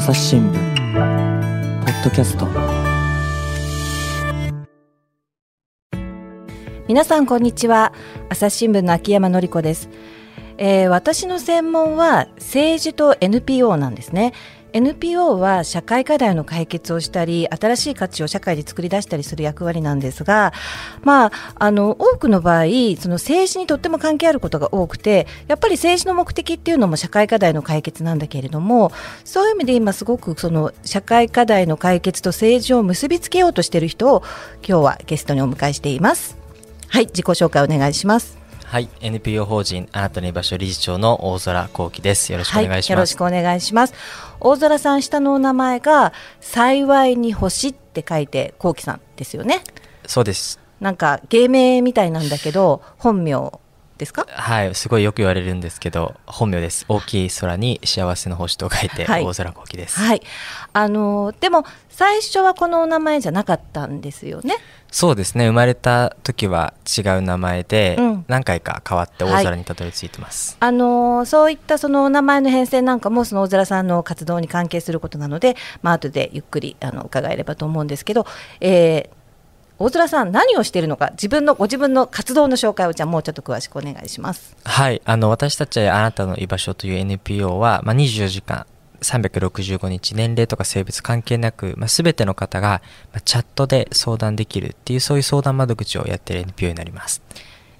朝日新聞ポッドキャスト。皆さんこんにちは。朝日新聞の秋山紀子です、えー、私の専門は政治と NPO なんですね。NPO は社会課題の解決をしたり新しい価値を社会で作り出したりする役割なんですが、まあ、あの多くの場合その政治にとっても関係あることが多くてやっぱり政治の目的っていうのも社会課題の解決なんだけれどもそういう意味で今すごくその社会課題の解決と政治を結びつけようとしている人を今日はゲストにお迎えしています。はい自己紹介お願いします。はい NPO 法人あなたの居場所理事長の大空幸喜ですよろしくお願いします、はい、よろしくお願いします大空さん下のお名前が幸いに星って書いて幸喜さんですよね。そうです。なんか芸名みたいなんだけど本名ですか？はいすごいよく言われるんですけど本名です。大きい空に幸せの星と書いて、はい、大空幸喜です。はい。あのでも最初はこのお名前じゃなかったんですよね？そうですね。生まれた時は違う名前で、何回か変わって大空にたどり着いてます、はい、あのそういったその名前の変遷なんかもその大空さんの活動に関係することなので、まあ後でゆっくりあの伺えればと思うんですけど、えー、大空さん何をしているのか自分のご自分の活動の紹介をじゃあもうちょっと詳しくお願いしますはいあの私たちあなたの居場所という NPO は、まあ、24時間365日年齢とか性別関係なく、まあ、全ての方が、まあ、チャットで相談できるっていうそういう相談窓口をやっている NPO になります。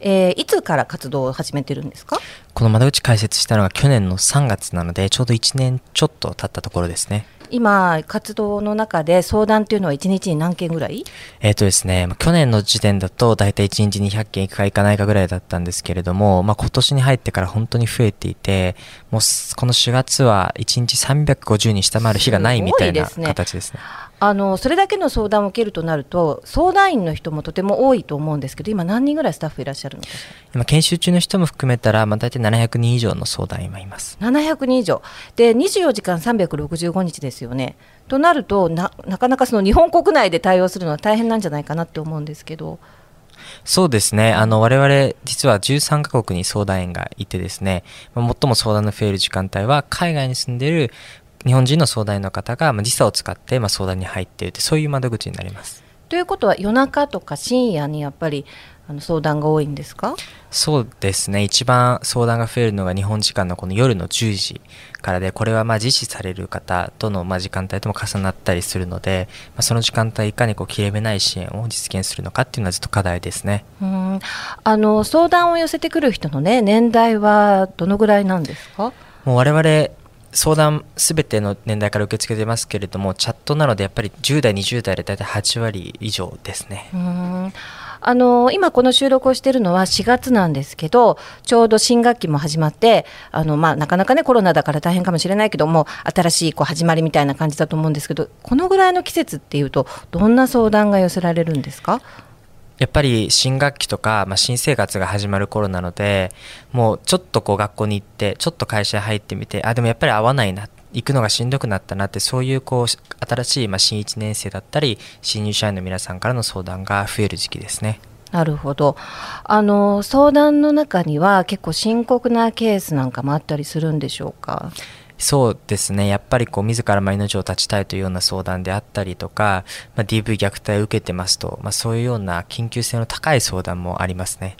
えー、いつから活動を始めてるんですか？この窓口開設したのが去年の3月なのでちょうど1年ちょっと経ったところですね。今、活動の中で相談というのは1日に何件ぐらい？えっ、ー、とですね、去年の時点だと大体1日200件いくかいかないかぐらいだったんですけれども、まあ、今年に入ってから本当に増えていて、もうこの4月は1日350に下回る日がないみたいな形ですね。あのそれだけの相談を受けるとなると相談員の人もとても多いと思うんですけど今何人ぐらいスタッフいらっしゃるのか今研修中の人も含めたら、まあ、大体700人以上の相談員はいます。700人以上。で24時間365日ですよね。となるとななかなかその日本国内で対応するのは大変なんじゃないかなって思うんですけど。そうですね。あの、我々、実は13カ国に相談員がいてですね、最も相談の増える時間帯は、海外に住んでいる日本人の相談員の方が、まあ、時差を使って、まあ、相談に入っているそういう窓口になります。ということは夜中とか深夜にやっぱりあの相談が多いんですか？そうですね。一番相談が増えるのが日本時間のこの夜の10時からでこれはまあ実施される方とのまあ時間帯とも重なったりするので、まあ、その時間帯いかにこう切れ目ない支援を実現するのかっていうのはずっと課題ですね。うん。あの相談を寄せてくる人の、ね、年代はどのぐらいなんですか？もう我々相談すべての年代から受け付けてますけれどもチャットなのでやっぱり10代20代で大体8割以上ですね。あの今この収録をしているのは4月なんですけどちょうど新学期も始まってあの、まあ、なかなかねコロナだから大変かもしれないけども新しいこう始まりみたいな感じだと思うんですけどこのぐらいの季節っていうとどんな相談が寄せられるんですか？やっぱり新学期とか、まあ、新生活が始まる頃なのでもうちょっとこう学校に行ってちょっと会社に入ってみてあでもやっぱり合わないな行くのがしんどくなったなってそういうこう新しいまあ新1年生だったり新入社員の皆さんからの相談が増える時期ですね。なるほどあの相談の中には結構深刻なケースなんかもあったりするんでしょうか？そうですね。やっぱりこう自ら命を絶ちたいというような相談であったりとか、まあ、DV 虐待を受けてますと、まあ、そういうような緊急性の高い相談もありますね。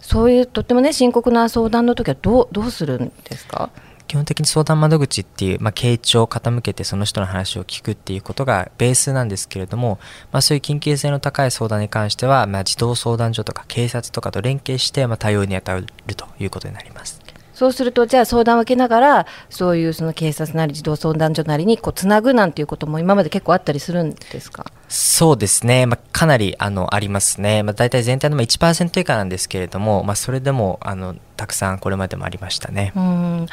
そういうとってもね深刻な相談の時はどうどうするんですか？基本的に相談窓口っていう、まあ、傾聴を傾けてその人の話を聞くっていうことがベースなんですけれども、まあ、そういう緊急性の高い相談に関しては、まあ、児童相談所とか警察とかと連携して、まあ、対応に当たるということになります。そうするとじゃあ相談を受けながらそういうその警察なり児童相談所なりにこうつなぐなんていうことも今まで結構あったりするんですか？そうですね、まあ、かなりあのありますね、まあ、大体全体の1%以下なんですけれども、まあ、それでもあのたくさんこれまでもありましたね。うん。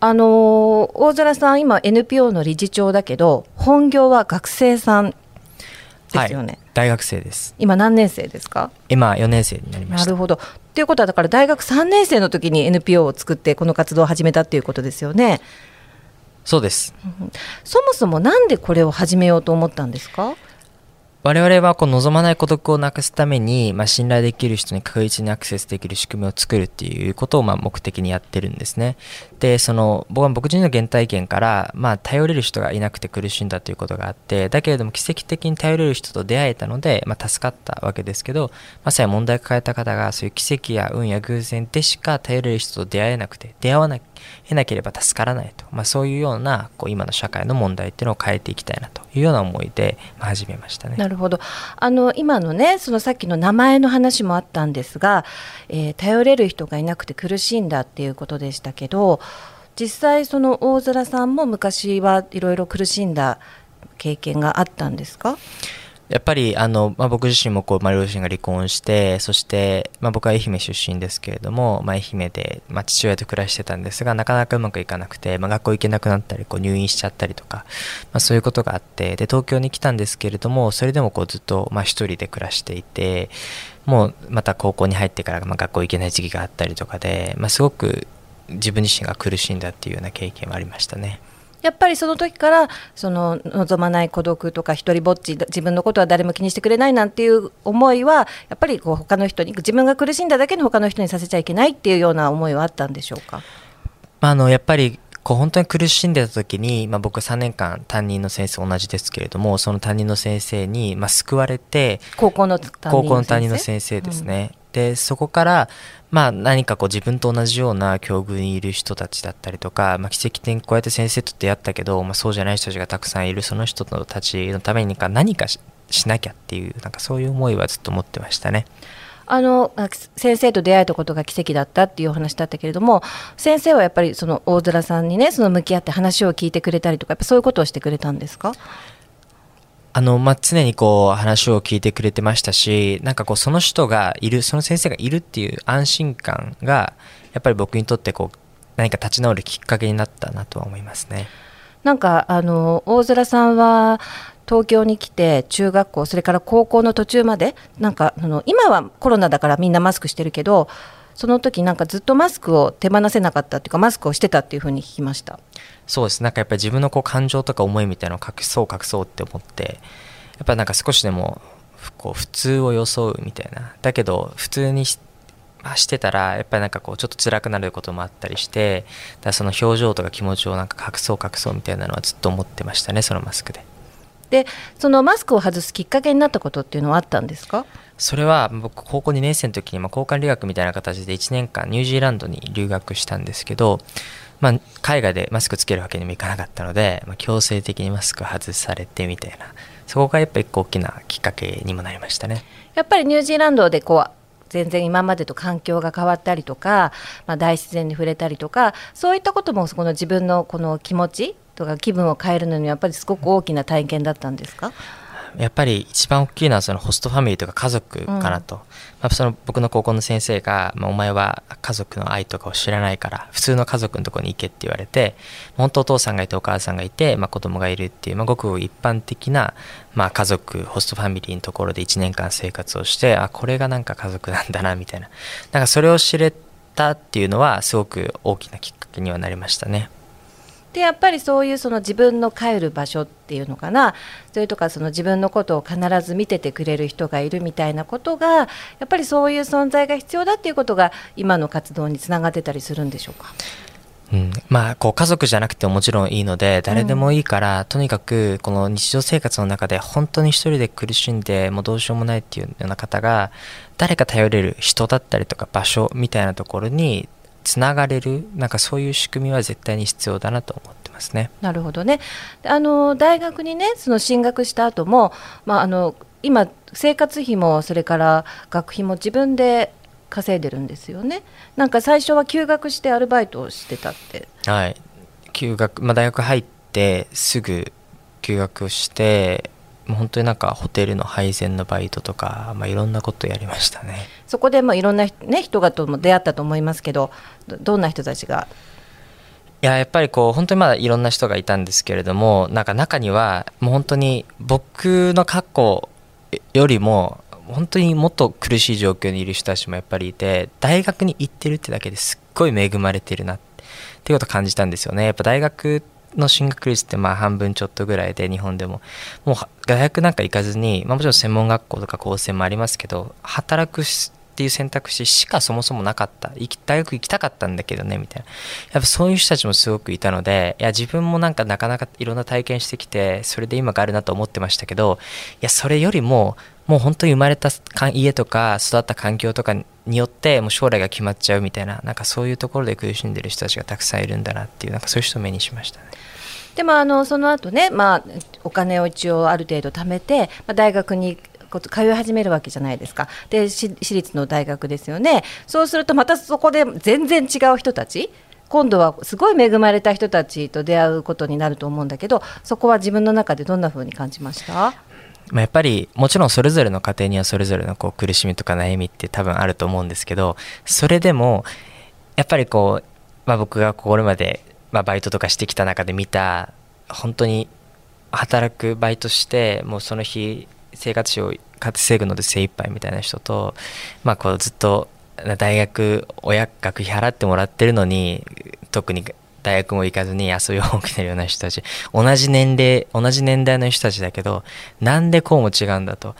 あの大空さん今 NPO の理事長だけど本業は学生さんですよね、はい、大学生です。今何年生ですか？今4年生になりました。なるほど。っていうことはだから大学3年生の時に NPO を作ってこの活動を始めたっていうことですよね。そうです、そもそもなんでこれを始めようと思ったんですか？我々はこう望まない孤独をなくすために、まあ、信頼できる人に確実にアクセスできる仕組みを作るっていうことをまあ目的にやってるんですね。でその僕は僕自身の原体験から、まあ、頼れる人がいなくて苦しんだということがあってだけれども奇跡的に頼れる人と出会えたので、まあ、助かったわけですけどまさに問題を抱えた方がそういう奇跡や運や偶然でしか頼れる人と出会えなくて出会わなくえなければ助からないと、まあ、そういうようなこう今の社会の問題っていうのを変えていきたいなというような思いで、始めましたね。なるほど。あの今のねそのさっきの名前の話もあったんですが、えー頼れる人がいなくて苦しいんだっていうことでしたけど実際その大空さんも昔はいろいろ苦しんだ経験があったんですか？やっぱりあの、まあ、僕自身もこう、まあ、両親が離婚してそして、まあ、僕は愛媛出身ですけれども、まあ、愛媛で、まあ、父親と暮らしてたんですがなかなかうまくいかなくて、まあ、学校行けなくなったりこう入院しちゃったりとか、まあ、そういうことがあってで東京に来たんですけれどもそれでもこうずっと、まあ、一人で暮らしていてもうまた高校に入ってから、まあ、学校行けない時期があったりとかで、まあ、すごく自分自身が苦しんだっていうような経験はありましたね。やっぱりその時からその望まない孤独とか一人ぼっち自分のことは誰も気にしてくれないなんていう思いはやっぱりこう他の人に自分が苦しんだだけに他の人にさせちゃいけないっていうような思いはあったんでしょうか？まあ、あのやっぱりこう本当に苦しんでた時に、まあ、僕3年間担任の先生同じですけれどもその担任の先生に、まあ、救われて高校の担任高校の担任の先生ですね、でそこから、まあ、何かこう自分と同じような境遇にいる人たちだったりとか、まあ、奇跡的にこうやって先生と出会ったけど、まあ、そうじゃない人たちがたくさんいるその人たちのためにか何かしなきゃっていうなんかそういう思いはずっと持ってましたね。あの先生と出会えたことが奇跡だったっていうお話だったけれども先生はやっぱりその大空さんにねその向き合って話を聞いてくれたりとかやっぱそういうことをしてくれたんですか？あの、まあ、常にこう話を聞いてくれてましたし、なんかこうその人がいる、その先生がいるっていう安心感が、やっぱり僕にとってこう、何か立ち直るきっかけになったなとは思いますね。なんかあの大空さんは東京に来て中学校それから高校の途中までなんかあの今はコロナだからみんなマスクしてるけどその時なんかずっとマスクを手放せなかったっていうかマスクをしてたっていうふうに聞きましたそうです。なんかやっぱり自分のこう感情とか思いみたいなのを隠そう隠そうって思って、やっぱなんか少しでもふこう普通を装うみたいな。だけど普通にしまあしてたら、やっぱりなんかこうちょっと辛くなることもあったりして、だその表情とか気持ちをなんか隠そう隠そうみたいなのはずっと思ってましたね、そのマスクで。でそのマスクを外すきっかけになったことっていうのはあったんですか？それは僕高校2年生の時にまあ交換留学みたいな形で1年間ニュージーランドに留学したんですけど、まあ、海外でマスクつけるわけにもいかなかったので、まあ、強制的にマスク外されてみたいなそこがやっぱり大きなきっかけにもなりましたね。やっぱりニュージーランドでこう全然今までと環境が変わったりとか、まあ、大自然に触れたりとかそういったこともこの自分のこの気持ちとか気分を変えるのにやっぱりすごく大きな体験だったんですか？やっぱり一番大きいのはそのホストファミリーとか家族かなと、まあ、その僕の高校の先生が、まあ、お前は家族の愛とかを知らないから普通の家族のところに行けって言われて本当お父さんがいてお母さんがいて、まあ、子供がいるっていう、まあ、ごく一般的な、まあ、家族ホストファミリーのところで1年間生活をしてあこれがなんか家族なんだなみたいな。なんかそれを知れたっていうのはすごく大きなきっかけにはなりましたね。でやっぱりそういうその自分の帰る場所っていうのかな。それとかその自分のことを必ず見ててくれる人がいるみたいなことがやっぱりそういう存在が必要だっていうことが今の活動につながってたりするんでしょうか？うん、まあこう家族じゃなくてももちろんいいので誰でもいいから、とにかくこの日常生活の中で本当に一人で苦しんでもうどうしようもないっていうような方が誰か頼れる人だったりとか場所みたいなところにつながれるなんかそういう仕組みは絶対に必要だなと思ってますね。なるほどね。あの大学にねその進学した後も、まあ、あの今生活費もそれから学費も自分で稼いでるんですよね。なんか最初は休学してアルバイトをしてたって。はい、休学、まあ、大学入ってすぐ休学してもう本当になんかホテルの配膳のバイトとか、まあ、いろんなことやりましたね。そこでまあいろんな、ね、人がとも出会ったと思いますけどどどんな人たちが？いややっぱりこう本当にまだいろんな人がいたんですけれどもなんか中にはもう本当に僕の過去よりも本当にもっと苦しい状況にいる人たちもやっぱりいて大学に行ってるってだけですっごい恵まれてるなっていうことを感じたんですよねやっぱ大学の進学率ってまあ半分ちょっとぐらいで日本でももう大学なんか行かずに、まあ、もちろん専門学校とか高専もありますけど働くっていう選択肢しかそもそもなかった行き大学行きたかったんだけどねみたいなやっぱそういう人たちもすごくいたのでいや自分もなんかなかなかいろんな体験してきてそれで今があるなと思ってましたけどいやそれよりももう本当に生まれた家とか育った環境とかによってもう将来が決まっちゃうみたいななんかそういうところで苦しんでる人たちがたくさんいるんだなっていうなんかそういう人を目にしましたね。でもあのその後ね、まあ、お金を一応ある程度貯めて、まあ、大学に通い始めるわけじゃないですか。で私立の大学ですよね。そうするとまたそこで全然違う人たち今度はすごい恵まれた人たちと出会うことになると思うんだけどそこは自分の中でどんな風に感じました？まあ、やっぱりもちろんそれぞれの家庭にはそれぞれのこう苦しみとか悩みって多分あると思うんですけどそれでもやっぱりこう、まあ、僕がこれまで、まあ、バイトとかしてきた中で見た本当に働くバイトしてもうその日生活費を稼ぐので精一杯みたいな人と、まあ、こうずっと大学親学費払ってもらってるのに特に大学も行かずに遊びを起きてるような人たち。同じ年齢同じ年代の人たちだけどなんでこうも違うんだと。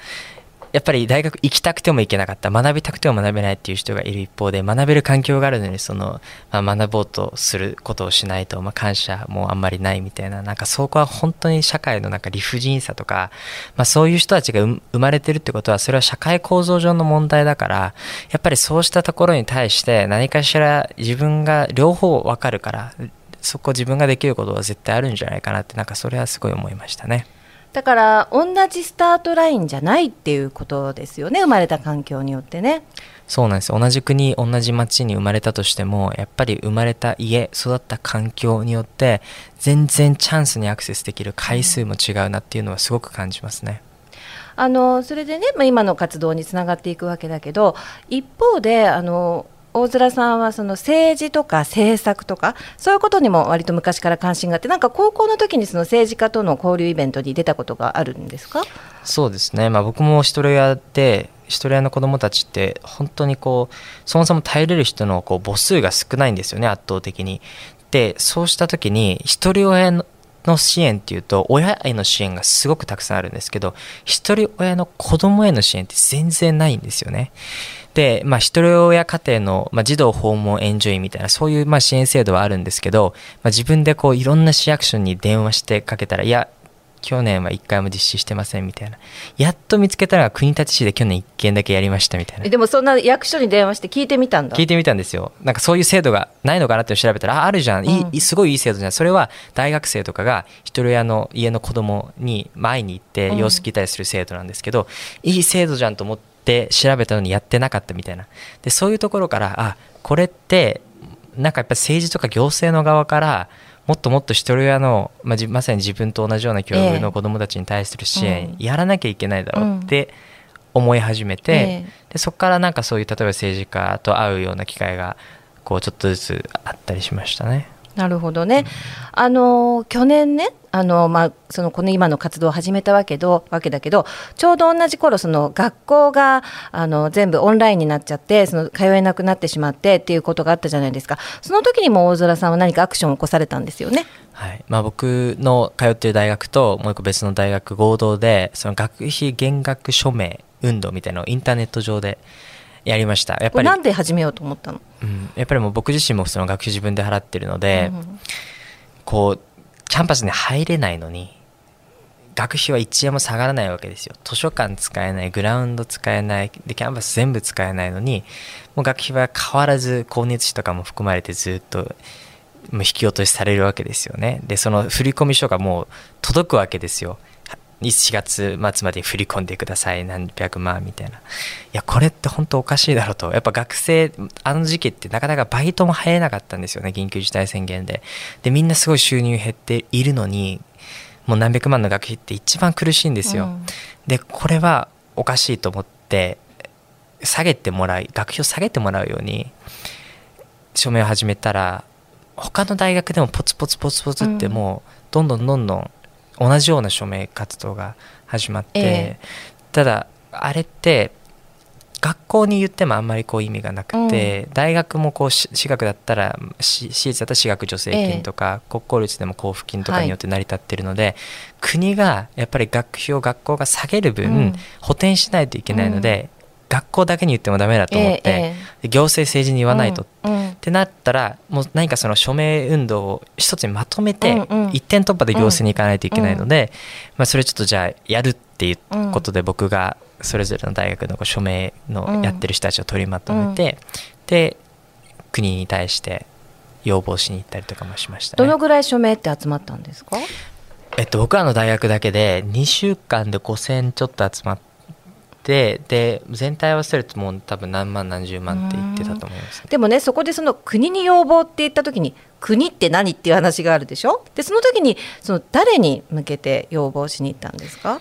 やっぱり大学行きたくても行けなかった学びたくても学べないっていう人がいる一方で学べる環境があるのにその、まあ、学ぼうとすることをしないと、まあ、感謝もあんまりないみたいななんかそこは本当に社会のなんか理不尽さとか、まあ、そういう人たちが生まれてるってことはそれは社会構造上の問題だからやっぱりそうしたところに対して何かしら自分が両方わかるからそこ自分ができることは絶対あるんじゃないかなってなんかそれはすごい思いましたね。だから同じスタートラインじゃないっていうことですよね生まれた環境によってねそうなんです同じ国同じ町に生まれたとしてもやっぱり生まれた家育った環境によって全然チャンスにアクセスできる回数も違うなっていうのはすごく感じますね。あのそれでね、まあ、今の活動につながっていくわけだけど一方であの大空さんはその政治とか政策とかそういうことにも割と昔から関心があってなんか高校の時にその政治家との交流イベントに出たことがあるんですか？そうですね、まあ、僕も一人親で一人親の子どもたちって本当にこうそもそも頼れる人のこう母数が少ないんですよね圧倒的に。でそうした時に一人親のの支援っていうと親への支援がすごくたくさんあるんですけど一人親の子供への支援って全然ないんですよね。で、まあ、一人親家庭の、まあ、児童訪問援助員みたいな、そういう、まあ、支援制度はあるんですけど、まあ、自分でこう、いろんな市役所に電話してかけたら、いや、去年は1回も実施してませんみたいな。やっと見つけたら国立市で去年1件だけやりましたみたいな。でもそんな役所に電話して聞いてみたんだ聞いてみたんですよ。なんかそういう制度がないのかなって調べたら、あ、あるじゃん。いい、すごいいい制度じゃん。それは大学生とかが一人親の家の子供に前に行って様子聞いたりする制度なんですけど、うん、いい制度じゃんと思って、って調べたのにやってなかったみたいな。でそういうところからあこれってなんかやっぱ政治とか行政の側からもっともっと一人親の、まあ、まさに自分と同じような境遇の子どもたちに対する支援、やらなきゃいけないだろうって思い始めて、えでそこからなんかそういう例えば政治家と会うような機会がこうちょっとずつあったりしましたね。なるほどね。あの去年ねあのまあ、そのこの今の活動を始めたわけどわけだけどちょうど同じ頃その学校があの全部オンラインになっちゃってその通えなくなってしまってっていうことがあったじゃないですかその時にも大空さんは何かアクションを起こされたんですよね。はいまあ、僕の通っている大学ともう一個別の大学合同でその学費減額署名運動みたいなのをインターネット上でやりました。やっぱりなんで始めようと思ったの、うん、やっぱりもう僕自身もその学費自分で払ってるので、うん、こうキャンパスに入れないのに学費は1円も下がらないわけですよ。図書館使えないグラウンド使えないでキャンパス全部使えないのにもう学費は変わらず光熱費とかも含まれてずっともう引き落としされるわけですよね。でその振込書がもう届くわけですよ4月末まで振り込んでください。何百万みたいな。いやこれって本当おかしいだろうと。やっぱ学生あの時期ってなかなかバイトも入れなかったんですよね緊急事態宣言で。でみんなすごい収入減っているのにもう何百万の学費って一番苦しいんですよ、うん、でこれはおかしいと思って下げてもらい学費を下げてもらうように署名を始めたら他の大学でもポツポツポツポツってもうどんどんどんどん同じような署名活動が始まって、えー、ただあれって学校に言ってもあんまりこう意味がなくて、うん、大学もこう私学だったら私立だったら私学助成金とか、えー、国公立でも交付金とかによって成り立ってるので、はい、国がやっぱり学費を学校が下げる分、うん、補填しないといけないので、学校だけに言ってもダメだと思って、ええで行政政治に言わないと、うんうん。ってなったらもう何かその署名運動を一つにまとめてうんうん。一点突破で行政に行かないといけないので、まあ、それちょっとじゃあやるっていうことで僕がそれぞれの大学の署名のやってる人たちを取りまとめて、で国に対して要望しに行ったりとかもしましたね。どのぐらい署名って集まったんですか？えっと、僕らの大学だけで2週間で5000ちょっと集まってで全体合わせるともう多分何万何十万って言ってたと思いますね。でもねそこでその国に要望って言った時に国って何っていう話があるでしょ？でその時にその誰に向けて要望しに行ったんですか、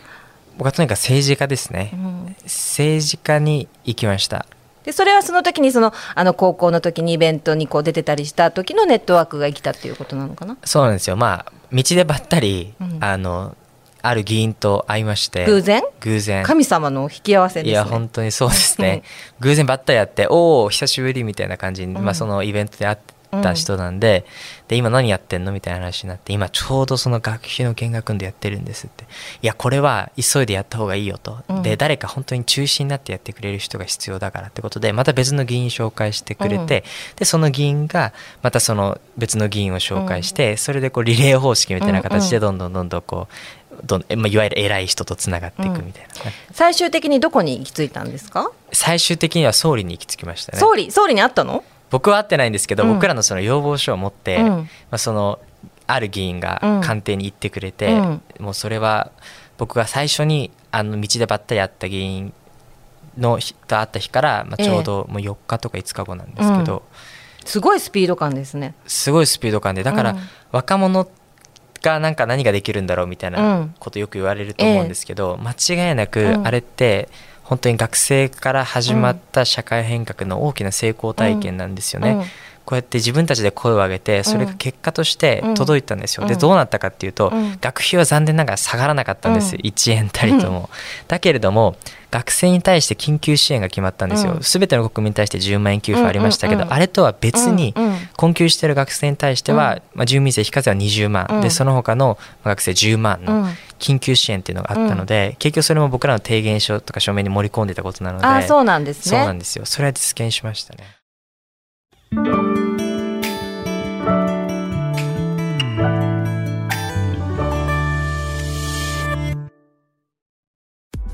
僕はとにかく政治家ですね。うん政治家に行きました。でそれはその時にそのあの高校の時にイベントにこう出てたりした時のネットワークが生きたっていうことなのかな？そうなんですよ。まあ、道でばったり、うんあの、ある議員と会いまして。偶然？偶然。神様の引き合わせですねいや、本当にそうですね。偶然ばったり会って、おお、久しぶりみたいな感じに、うんまあ、そのイベントで会った人なんで、で、今何やってんのみたいな話になって、今ちょうどその学費の見学でやってるんですって。いや、これは急いでやった方がいいよと。うん。で、誰か本当に中心になってやってくれる人が必要だからってことで、また別の議員紹介してくれて、で、その議員が、またその別の議員を紹介して、それでこうリレー方式みたいな形でどんどんどんどんこう、どんまあ、いわゆる偉い人とつながっていくみたいな、最終的にどこに行き着いたんですか、最終的には総理に行き着きましたね。総理総理に会ったの？僕は会ってないんですけど、うん。僕らのその要望書を持って、うん。まあ、そのある議員がうん官邸に行ってくれて、うん。もうそれは僕が最初にあの道でばったり会った議員の日と会った日から、まあ、ちょうどもう4日とか5日後なんですけど、すごいスピード感ですね。すごいスピード感でだからうん。若者がなんか何ができるんだろうみたいうんなことよく言われると思うんですけど、間違いなくうんあれって本当に学生から始まった社会変革の大きな成功体験なんですよね。うんこうやって自分たちで声を上げてそれが結果として届いたんですよ。うん。でどうなったかっていうと、うん。学費は残念ながら下がらなかったんです、うん。1円たりとも。だけれども学生に対して緊急支援が決まったんですよ。うん。すべての国民に対して10万円給付ありましたけど、あれとは別に、困窮している学生に対しては、まあ、住民税非課税は20万、うん。でその他の学生10万のうん。緊急支援っていうのがあったので、結局それも僕らの提言書とか書面に盛り込んでたことなのであそうなん。ですねそうなんですよそれは実現しましたね。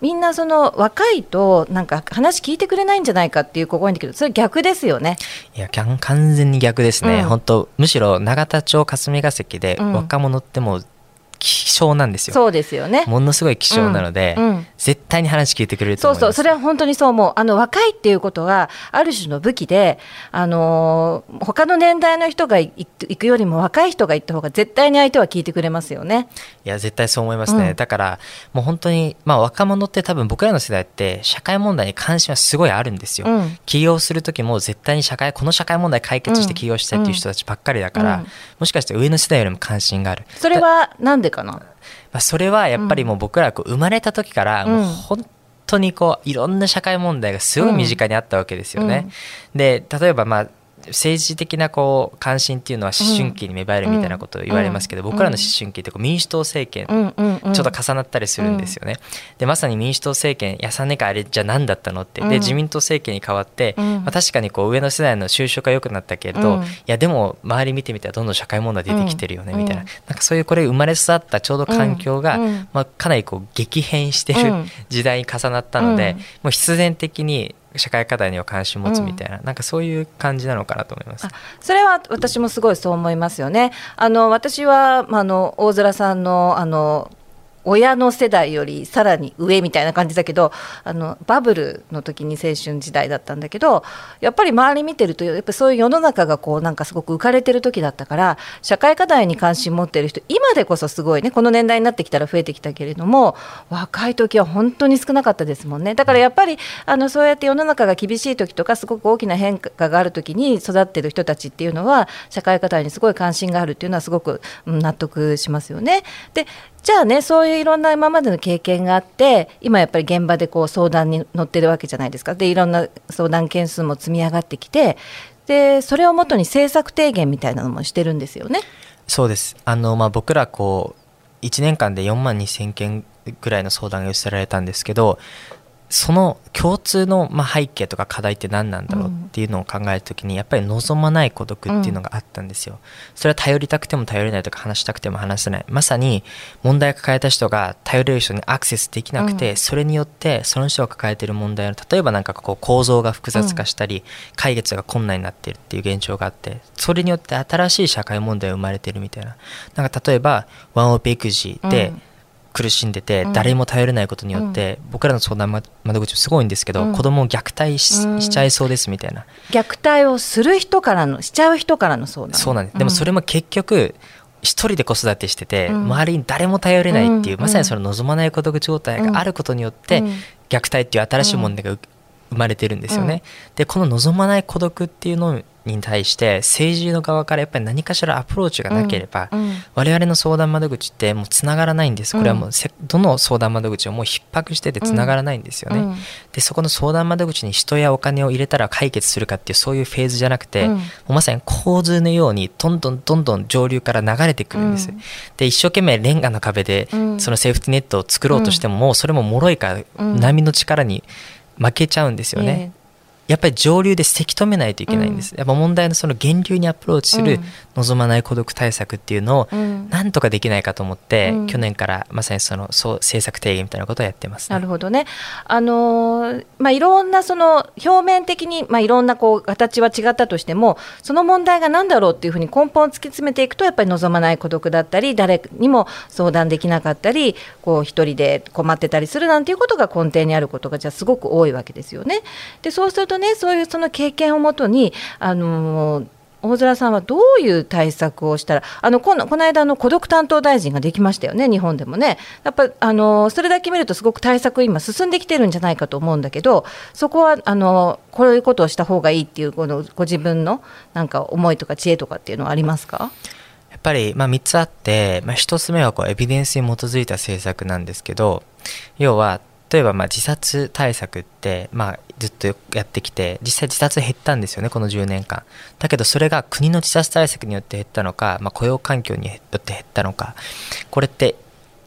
みんなその若いとなんか話聞いてくれないんじゃないかっていう子が多いんだけどそれ逆ですよね。いや完全に逆ですね、うん。本当むしろ永田町霞が関でうん。若者ってもう希少なんですよ、そうですよね。ものすごい希少なので、うんうん絶対に話聞いてくれるとそう思いますそう、それは本当にそう思う。あの、若いっていうことは、ある種の武器で、あのー他の年代の人が行くよりも若い人が行った方が絶対に相手は聞いてくれますよね。いや絶対そう思いますね、うんだからもう本当にまあ若者って多分僕らの世代って社会問題に関心はすごいあるんですよ、うん起業する時も絶対に社会この社会問題解決して起業したいっていう人たちばっかりだから、うんもしかして上の世代よりも関心があるそれはなんでかな？まあ、それはやっぱりもう僕らこう生まれた時からうん。もう本当にこういろんな社会問題がすごい身近にあったわけですよね。で例えばまあ政治的なこう関心っていうのは思春期に芽生えるみたいなことを言われますけど、うん僕らの思春期ってこう民主党政権。ちょっと重なったりするんですよね。でまさに民主党政権やさねかあれじゃ何だったのって、うん。で自民党政権に変わって、うん。まあ、確かにこう上の世代の就職が良くなったけれど、うん。いやでも周り見てみたらどんどん社会問題出てきてるよねうん。みたいな,、なんかそういうこれ生まれ育ったちょうど環境が、まあ、かなりこう激変してるうん。時代に重なったので、うん。もう必然的に社会課題には関心を持つみたいな、なんかそういう感じなのかなと思いますあ。それは私もすごいそう思いますよね。あの私は、まあ、あの大空さんのあの親の世代よりさらに上みたいな感じだけどあのバブルの時に青春時代だったんだけどやっぱり周り見てるとやっぱそういう世の中がこうなんかすごく浮かれてる時だったから社会課題に関心持ってる人今でこそすごいねこの年代になってきたら増えてきたけれども若い時は本当に少なかったですもんねだからやっぱりあのそうやって世の中が厳しい時とかすごく大きな変化がある時に育ってる人たちっていうのは社会課題にすごい関心があるっていうのはすごく納得しますよね。でじゃあねそういういろんな今までの経験があって今やっぱり現場でこう相談に乗ってるわけじゃないですかでいろんな相談件数も積み上がってきてでそれをもとに政策提言みたいなのもしてるんですよね。そうですあの、まあ、僕らこう1年間で4万2000件ぐらいの相談が寄せられたんですけどその共通のまあ背景とか課題って何なんだろうっていうのを考えるときにやっぱり望まない孤独っていうのがあったんですよ。それは頼りたくても頼れないとか話したくても話せない。まさに問題を抱えた人が頼れる人にアクセスできなくて、うん。それによってその人が抱えている問題の例えばなんかこう構造が複雑化したり、解決が困難になっているっていう現状があってそれによって新しい社会問題が生まれているみたいな。なんか例えばワンオペ育児で、うん苦しんでてうん。誰も頼れないことによって、僕らの相談ま窓口すごいんですけど、うん。子供を虐待し,、ちゃいそうですみたいな。虐待をする人からのしちゃう人からの相談。そうなんです、でもそれも結局一人で子育てしてて、うん。周りに誰も頼れないっていう、うん。まさにその望まない孤独状態があることによって、うん。虐待っていう新しい問題がう生まれてるんですよね。でこの望まない孤独っていうのに対して政治の側からやっぱり何かしらアプローチがなければ、うん我々の相談窓口ってもうつながらないんですこれはもうせどの相談窓口ももう逼迫しててつながらないんですよね、うん。でそこの相談窓口に人やお金を入れたら解決するかっていうそういうフェーズじゃなくて、まさに洪水のようにどんどんどんどん上流から流れてくるんです、うん。で一生懸命レンガの壁でうん。そのセーフティネットを作ろうとしても、もうそれも脆いからうん。波の力に負けちゃうんですよね、やっぱり上流でせき止めないといけないんです、やっぱ問題のその源流にアプローチするうん。望まない孤独対策っていうのをなんとかできないかと思って、うん。去年からまさにそのそう政策提言みたいなことをやってます、なるほどね。あのーまあいろんなその表面的にまあいろんなこう形は違ったとしても、その問題が何だろうっていうふうに根本を突き詰めていくとやっぱり望まない孤独だったり、誰にも相談できなかったり、こう一人で困ってたりするなんていうことが根底にあることがじゃあすごく多いわけですよね。でそうするとね、そういうその経験をもとにあのー大空さんはどういう対策をしたら、あのこのこの間の孤独担当大臣ができましたよね、日本でもね。やっぱあのそれだけ見ると、すごく対策、今、進んできてるんじゃないかと思うんだけど、そこはあのこういうことをした方がいいっていう、このご自分のなんか思いとか知恵とかっていうのはありますか？やっぱり、まあ、3つあって、まあ、1つ目はこうエビデンスに基づいた政策なんですけど要は例えばまあ自殺対策って、まあ、ずっとやってきて実際自殺減ったんですよねこの10年間。だけどそれが国の自殺対策によって減ったのか、まあ、雇用環境によって減ったのかこれって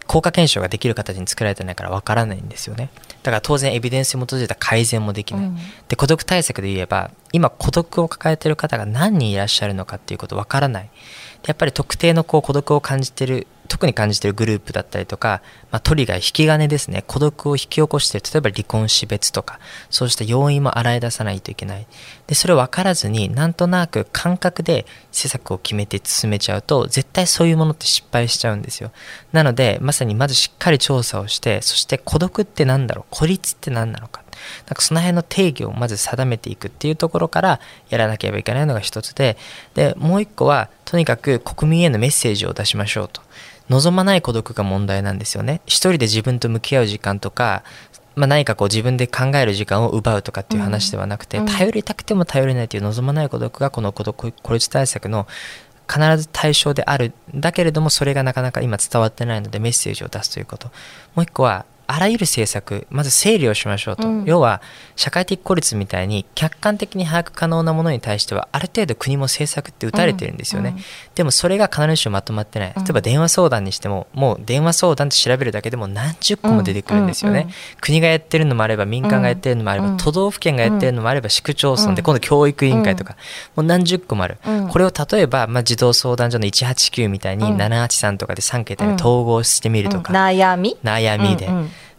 効果検証ができる形に作られてないからわからないんですよね。だから当然エビデンスに基づいた改善もできない、うん。で孤独対策で言えば今孤独を抱えている方が何人いらっしゃるのかっていうことわからない。でやっぱり特定のこう孤独を感じてる特に感じてるグループだったりとか、まあ、トリガー引き金ですね。孤独を引き起こしてる例えば離婚死別とかそうした要因も洗い出さないといけない。でそれを分からずになんとなく感覚で施策を決めて進めちゃうと絶対そういうものって失敗しちゃうんですよ。なのでまさにまずしっかり調査をしてそして孤独って何だろう？孤立って何なのか？なんかその辺の定義をまず定めていくっていうところからやらなければいけないのが一つででもう一個はとにかく国民へのメッセージを出しましょうと。望まない孤独が問題なんですよね。一人で自分と向き合う時間とか、まあ、何かこう自分で考える時間を奪うとかっていう話ではなくて、うん。頼りたくても頼れないという望まない孤独がこの孤独孤立対策の必ず対象である。んだけれどもそれがなかなか今伝わってないのでメッセージを出すということ。もう一個はあらゆる政策まず整理をしましょうと、うん。要は社会的孤立みたいに客観的に把握可能なものに対してはある程度国も政策って打たれてるんですよね、うん。うんでもそれが必ずしもまとまってない。例えば電話相談にしてももう電話相談って調べるだけでも何十個も出てくるんですよね、国がやってるのもあれば民間がやってるのもあれば、うん。都道府県がやってるのもあれば市区町村でうん。今度教育委員会とか、もう何十個もある、うん。これを例えば、まあ、児童相談所の189みたいにうん783とかで3桁に統合してみるとか、悩み？悩みで、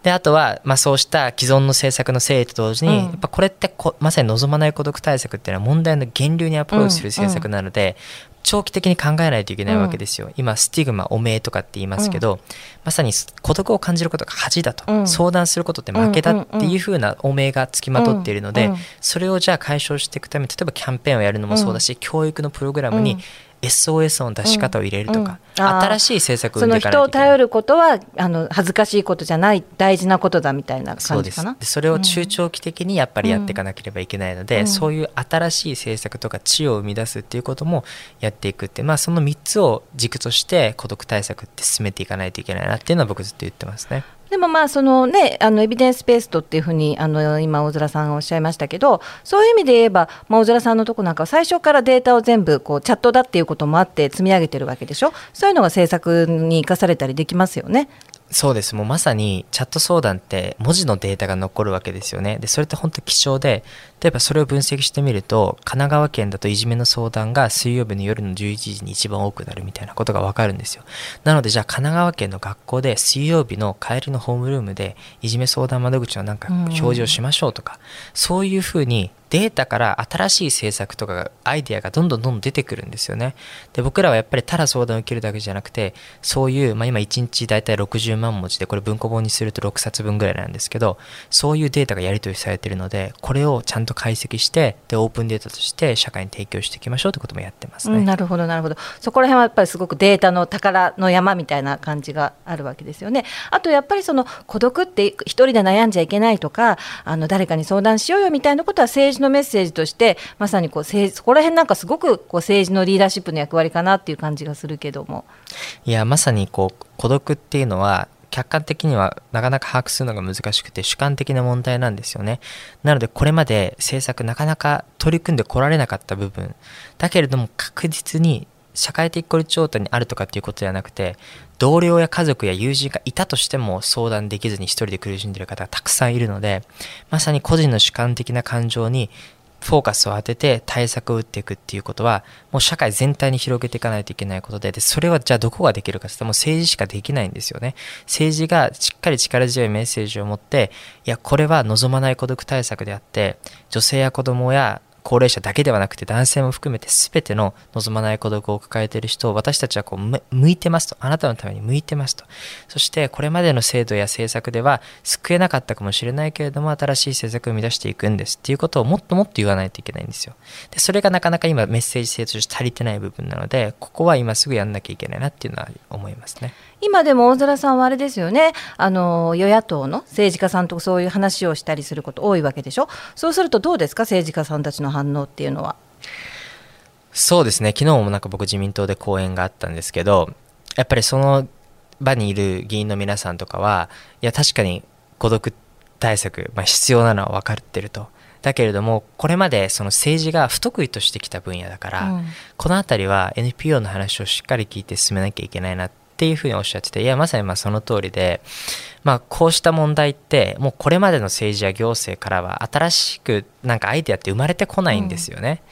であとは、まあ、そうした既存の政策の整理と同時に、うん。やっぱこれってこまさに望まない孤独対策っていうのは問題の源流にアプローチする政策なので、長期的に考えないといけないわけですよ、うん、今スティグマ汚名とかって言いますけど、うん、まさに孤独を感じることが恥だと、うん、相談することって負けだっていうふうな汚名がつきまとっているので、それをじゃあ解消していくために例えばキャンペーンをやるのもそうだし、教育のプログラムに SOS の出し方を入れるとか、うん。うん、新しい政策をその人を頼ることはあの恥ずかしいことじゃない大事なことだみたいな感じかな？それを中長期的にやっぱりやっていかなければいけないので、うん、そういう新しい政策とか知を生み出すっていうこともやっていくって、まあ、その3つを軸として孤独対策って進めていかないといけないなっていうのは僕ずっと言ってますね。でもまあそのねあのエビデンスベーストっていうふうにあの今大空さんがおっしゃいましたけどそういう意味で言えば、まあ、大空さんのとこなんかは最初からデータを全部こうチャットだっていうこともあって積み上げてるわけでしょ？そういうのが政策に生かされたりできますよね。そうです。もうまさにチャット相談って文字のデータが残るわけですよね。でそれって本当貴重で例えばそれを分析してみると神奈川県だといじめの相談が水曜日の夜の11時に一番多くなるみたいなことがわかるんですよなのでじゃあ神奈川県の学校で水曜日の帰りのホームルームでいじめ相談窓口のなんか表示をしましょうとか、そういうふうにデータから新しい政策とかアイデアがどんどんどんどん出てくるんですよね。で僕らはやっぱりただ相談を受けるだけじゃなくてそういう、まあ、今1日大体60万文字でこれ文庫本にすると6冊分ぐらいなんですけどそういうデータがやり取りされてるのでこれをちゃんと解析してでオープンデータとして社会に提供していきましょうということもやってますね、うん、なるほどなるほどそこら辺はやっぱりすごくデータの宝の山みたいな感じがあるわけですよね。あとやっぱりその孤独って一人で悩んじゃいけないとかあの誰かに相談しようよみたいなことは政治のメッセージとしてまさにこう政そこら辺なんかすごくこう政治のリーダーシップの役割かなっていう感じがするけども。いやまさにこう孤独っていうのは客観的にはなかなか把握するのが難しくて主観的な問題なんですよね。なのでこれまで政策なかなか取り組んでこられなかった部分だけれども確実に社会的孤立状態にあるとかっていうことではなくて同僚や家族や友人がいたとしても相談できずに一人で苦しんでいる方がたくさんいるのでまさに個人の主観的な感情にフォーカスを当てて対策を打っていくっていうことは、もう社会全体に広げていかないといけないことで、で、それはじゃあどこができるかって言ったらもう政治しかできないんですよね。政治がしっかり力強いメッセージを持って、いや、これは望まない孤独対策であって、女性や子供や高齢者だけではなくて男性も含めて全ての望まない孤独を抱えている人を私たちはこう向いてますと。あなたのために向いてますと。そしてこれまでの制度や政策では救えなかったかもしれないけれども新しい政策を生み出していくんですっていうことをもっともっと言わないといけないんですよ。でそれがなかなか今メッセージ性として足りてない部分なのでここは今すぐやんなきゃいけないなっていうのは思いますね。今でも大空さんはあれですよね。あの与野党の政治家さんとそういう話をしたりすること多いわけでしょ。そうするとどうですか？政治家さんたちの反応っていうのは。そうですね。昨日もなんか僕自民党で講演があったんですけどやっぱりその場にいる議員の皆さんとかはいや確かに孤独対策、まあ、必要なのは分かってると。だけれどもこれまでその政治が不得意としてきた分野だから、うん、この辺りは NPO の話をしっかり聞いて進めなきゃいけないなっっていうふうにおっしゃってて、いや、まさにまあその通りで、まあ、こうした問題って、もうこれまでの政治や行政からは新しくなんかアイデアって生まれてこないんですよね。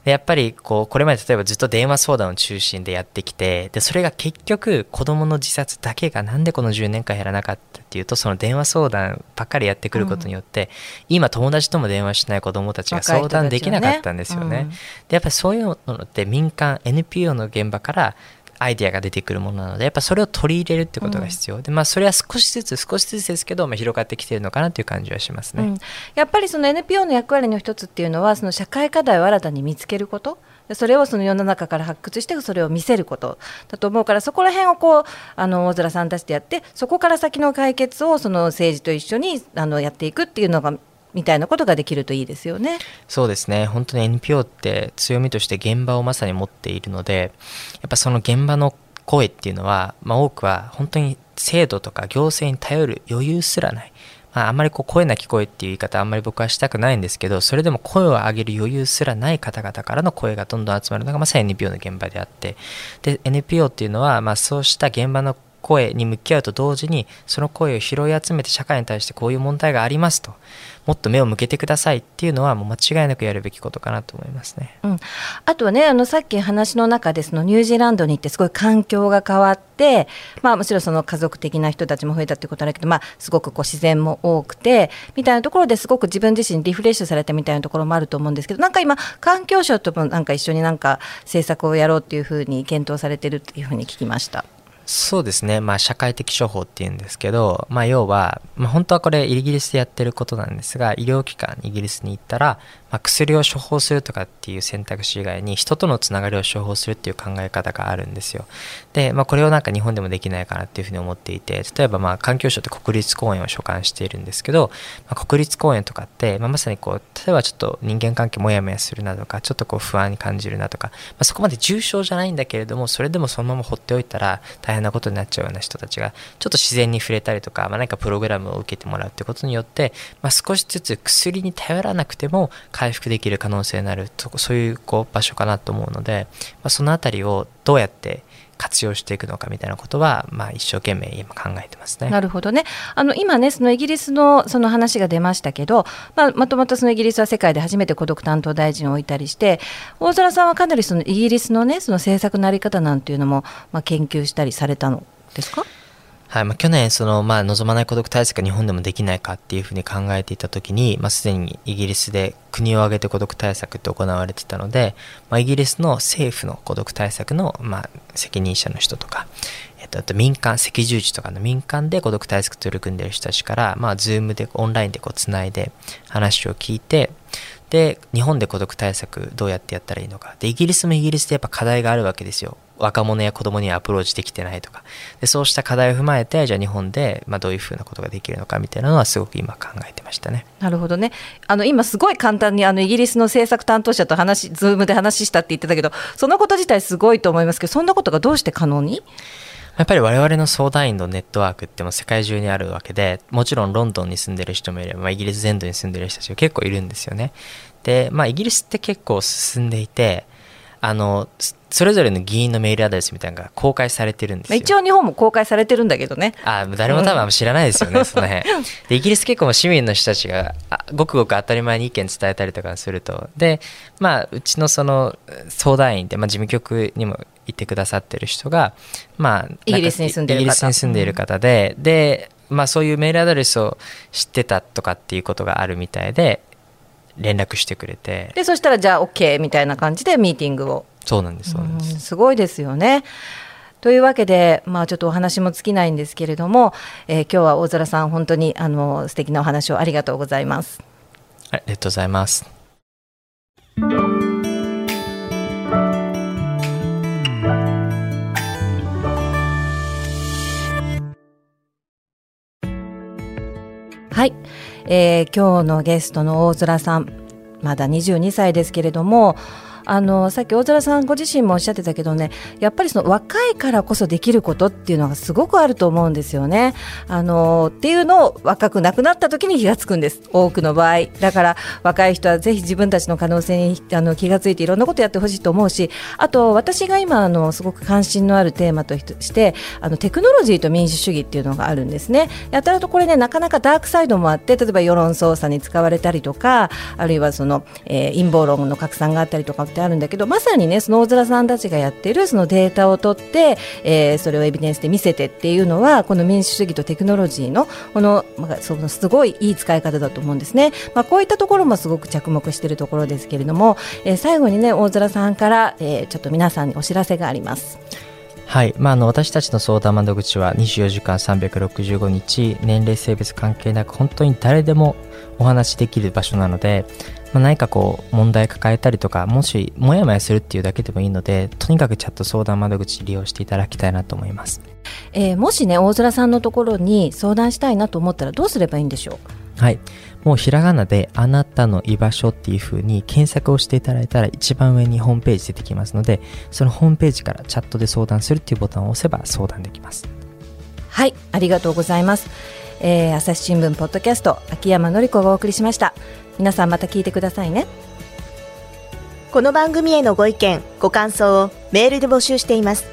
うん、でやっぱりこう、これまで例えばずっと電話相談を中心でやってきて、で、それが結局子供の自殺だけがなんでこの10年間減らなかったっていうと、その電話相談ばっかりやってくることによって、うん、今友達とも電話しない子供たちが相談できなかったんですよね。ねうん、で、やっぱりそういうのって民間、NPO の現場からアイデアが出てくるものなのでやっぱそれを取り入れるってことが必要、うん、でまあそれは少しずつ少しずつですけど、まあ、広がってきてるのかなという感じはしますね、うん、やっぱりその NPO の役割の一つっていうのはその社会課題を新たに見つけること。それをその世の中から発掘してそれを見せることだと思うからそこら辺をこうあの大空さんたちでやってそこから先の解決をその政治と一緒にあのやっていくっていうのがみたいなことができるといいですよね。そうですね本当に NPO って強みとして現場をまさに持っているのでやっぱその現場の声っていうのは、まあ、多くは本当に制度とか行政に頼る余裕すらない。まあ、あんまりこう声なき声っていう言い方あんまり僕はしたくないんですけどそれでも声を上げる余裕すらない方々からの声がどんどん集まるのがまさに NPO の現場であってで NPO っていうのはまあそうした現場の声に向き合うと同時にその声を拾い集めて社会に対してこういう問題がありますともっと目を向けてくださいっていうのはもう間違いなくやるべきことかなと思いますね。うん、あとはねあのさっき話の中でそのニュージーランドに行ってすごい環境が変わって、まあ、もちろその家族的な人たちも増えたっていうことだけど、まあ、すごくこう自然も多くてみたいなところですごく自分自身リフレッシュされたみたいなところもあると思うんですけどなんか今環境省ともなんか一緒になんか政策をやろうっていうふうに検討されてるっていうふうに聞きました。そうですね、まあ、社会的処方っていうんですけど、まあ、要は、まあ、本当はこれイギリスでやってることなんですが医療機関イギリスに行ったら、まあ、薬を処方するとかっていう選択肢以外に人とのつながりを処方するっていう考え方があるんですよ。で、まあ、これをなんか日本でもできないかなっていうふうに思っていて例えばまあ環境省って国立公園を所管しているんですけど、まあ、国立公園とかって、まあ、まさにこう例えばちょっと人間関係モヤモヤするなとかちょっとこう不安に感じるなとか、まあ、そこまで重症じゃないんだけれどもそれでもそのまま放っておいたら大変なことになっちゃうような人たちがちょっと自然に触れたりとか、まあ、何かプログラムを受けてもらうってことによって、まあ、少しずつ薬に頼らなくても回復できる可能性になるとそういうこう場所かなと思うので、まあ、その辺りをどうやって活用していくのかみたいなことは、まあ、一生懸命今考えてますね。なるほどね。あの今ねそのイギリスのその話が出ましたけど、まあ、もともとそのイギリスは世界で初めて孤独担当大臣を置いたりして大空さんはかなりそのイギリスのねその政策のあり方なんていうのも、まあ、研究したりされたのですか？はいまあ、去年その、まあ、望まない孤独対策が日本でもできないかっていうふうに考えていた時に、まあ、すでにイギリスで国を挙げて孤独対策って行われてたので、まあ、イギリスの政府の孤独対策の、まあ、責任者の人とか、えっと、あと民間赤十字とかの民間で孤独対策取り組んでる人たちから、まあ、 Zoom でオンラインでこうつないで話を聞いてで日本で孤独対策どうやってやったらいいのか。でイギリスもイギリスでやっぱ課題があるわけですよ。若者や子供にはアプローチできてないとか。でそうした課題を踏まえてじゃあ日本で、まあ、どういうふうなことができるのかみたいなのはすごく今考えてましたね。なるほどね。あの今すごい簡単にあのイギリスの政策担当者と話ズームで話したって言ってたけどそのこと自体すごいと思いますけどそんなことがどうして可能に？やっぱり我々の相談員のネットワークっても世界中にあるわけでもちろんロンドンに住んでる人もいれば、まあ、イギリス全土に住んでる人たちが結構いるんですよね。で、まあ、イギリスって結構進んでいてあのそれぞれの議員のメールアドレスみたいなのが公開されてるんですよ。一応日本も公開されてるんだけどね。あ誰も多分知らないですよね、うん、その辺。で、イギリス結構市民の人たちがごくごく当たり前に意見伝えたりとかすると。で、まあ、うちのその相談員で、まあ、事務局にもいてくださってる人が、まあ、イギリスに住んでいる方。住んでいる方で、うん、で、まあ、そういうメールアドレスを知ってたとかっていうことがあるみたいで、連絡してくれて。でそしたらじゃあ OK みたいな感じでミーティングを。そうなんですそうなんです。すごいですよね。というわけで、まあ、ちょっとお話も尽きないんですけれども、えー、今日は大空さん本当にあの素敵なお話をありがとうございます。ありがとうございますはい、えー、今日のゲストの大空さんまだ22歳ですけれどもあのさっき大空さんご自身もおっしゃってたけどねやっぱりその若いからこそできることっていうのがすごくあると思うんですよね。あのっていうのを若くなくなった時に気がつくんです多くの場合だから若い人はぜひ自分たちの可能性にあの気がついていろんなことやってほしいと思うしあと私が今あのすごく関心のあるテーマとしてあのテクノロジーと民主主義っていうのがあるんですね。やたらとこれねなかなかダークサイドもあって例えば世論操作に使われたりとかあるいはその、えー、陰謀論の拡散があったりとかってあるんだけどまさにねその大空さんたちがやってるそのデータを取って、えー、それをエビデンスで見せてっていうのはこの民主主義とテクノロジーのこの,、まあ、そのすごいいい使い方だと思うんですね、まあ、こういったところもすごく着目しているところですけれども、えー、最後にね大空さんから、えー、ちょっと皆さんにお知らせがあります。はい、まあ、あの私たちの相談窓口は24時間365日年齢性別関係なく本当に誰でもお話しできる場所なのでまあ、何かこう問題抱えたりとかもしもやもやするっていうだけでもいいのでとにかくチャット相談窓口利用していただきたいなと思います、えー、もしね大空さんのところに相談したいなと思ったらどうすればいいんでしょう？はい。もうひらがなであなたの居場所っていう風に検索をしていただいたら一番上にホームページ出てきますのでそのホームページからチャットで相談するっていうボタンを押せば相談できます。はい。ありがとうございますえー、朝日新聞ポッドキャスト秋山紀子がお送りしました。皆さんまた聞いてくださいね。この番組へのご意見ご感想をメールで募集しています。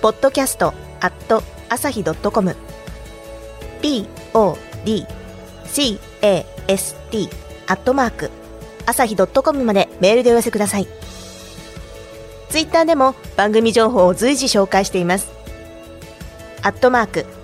ポッドキャスト at 朝日 .com podcast アットマーク朝日 .com までメールでお寄せください。ツイッターでも番組情報を随時紹介しています。アットマーク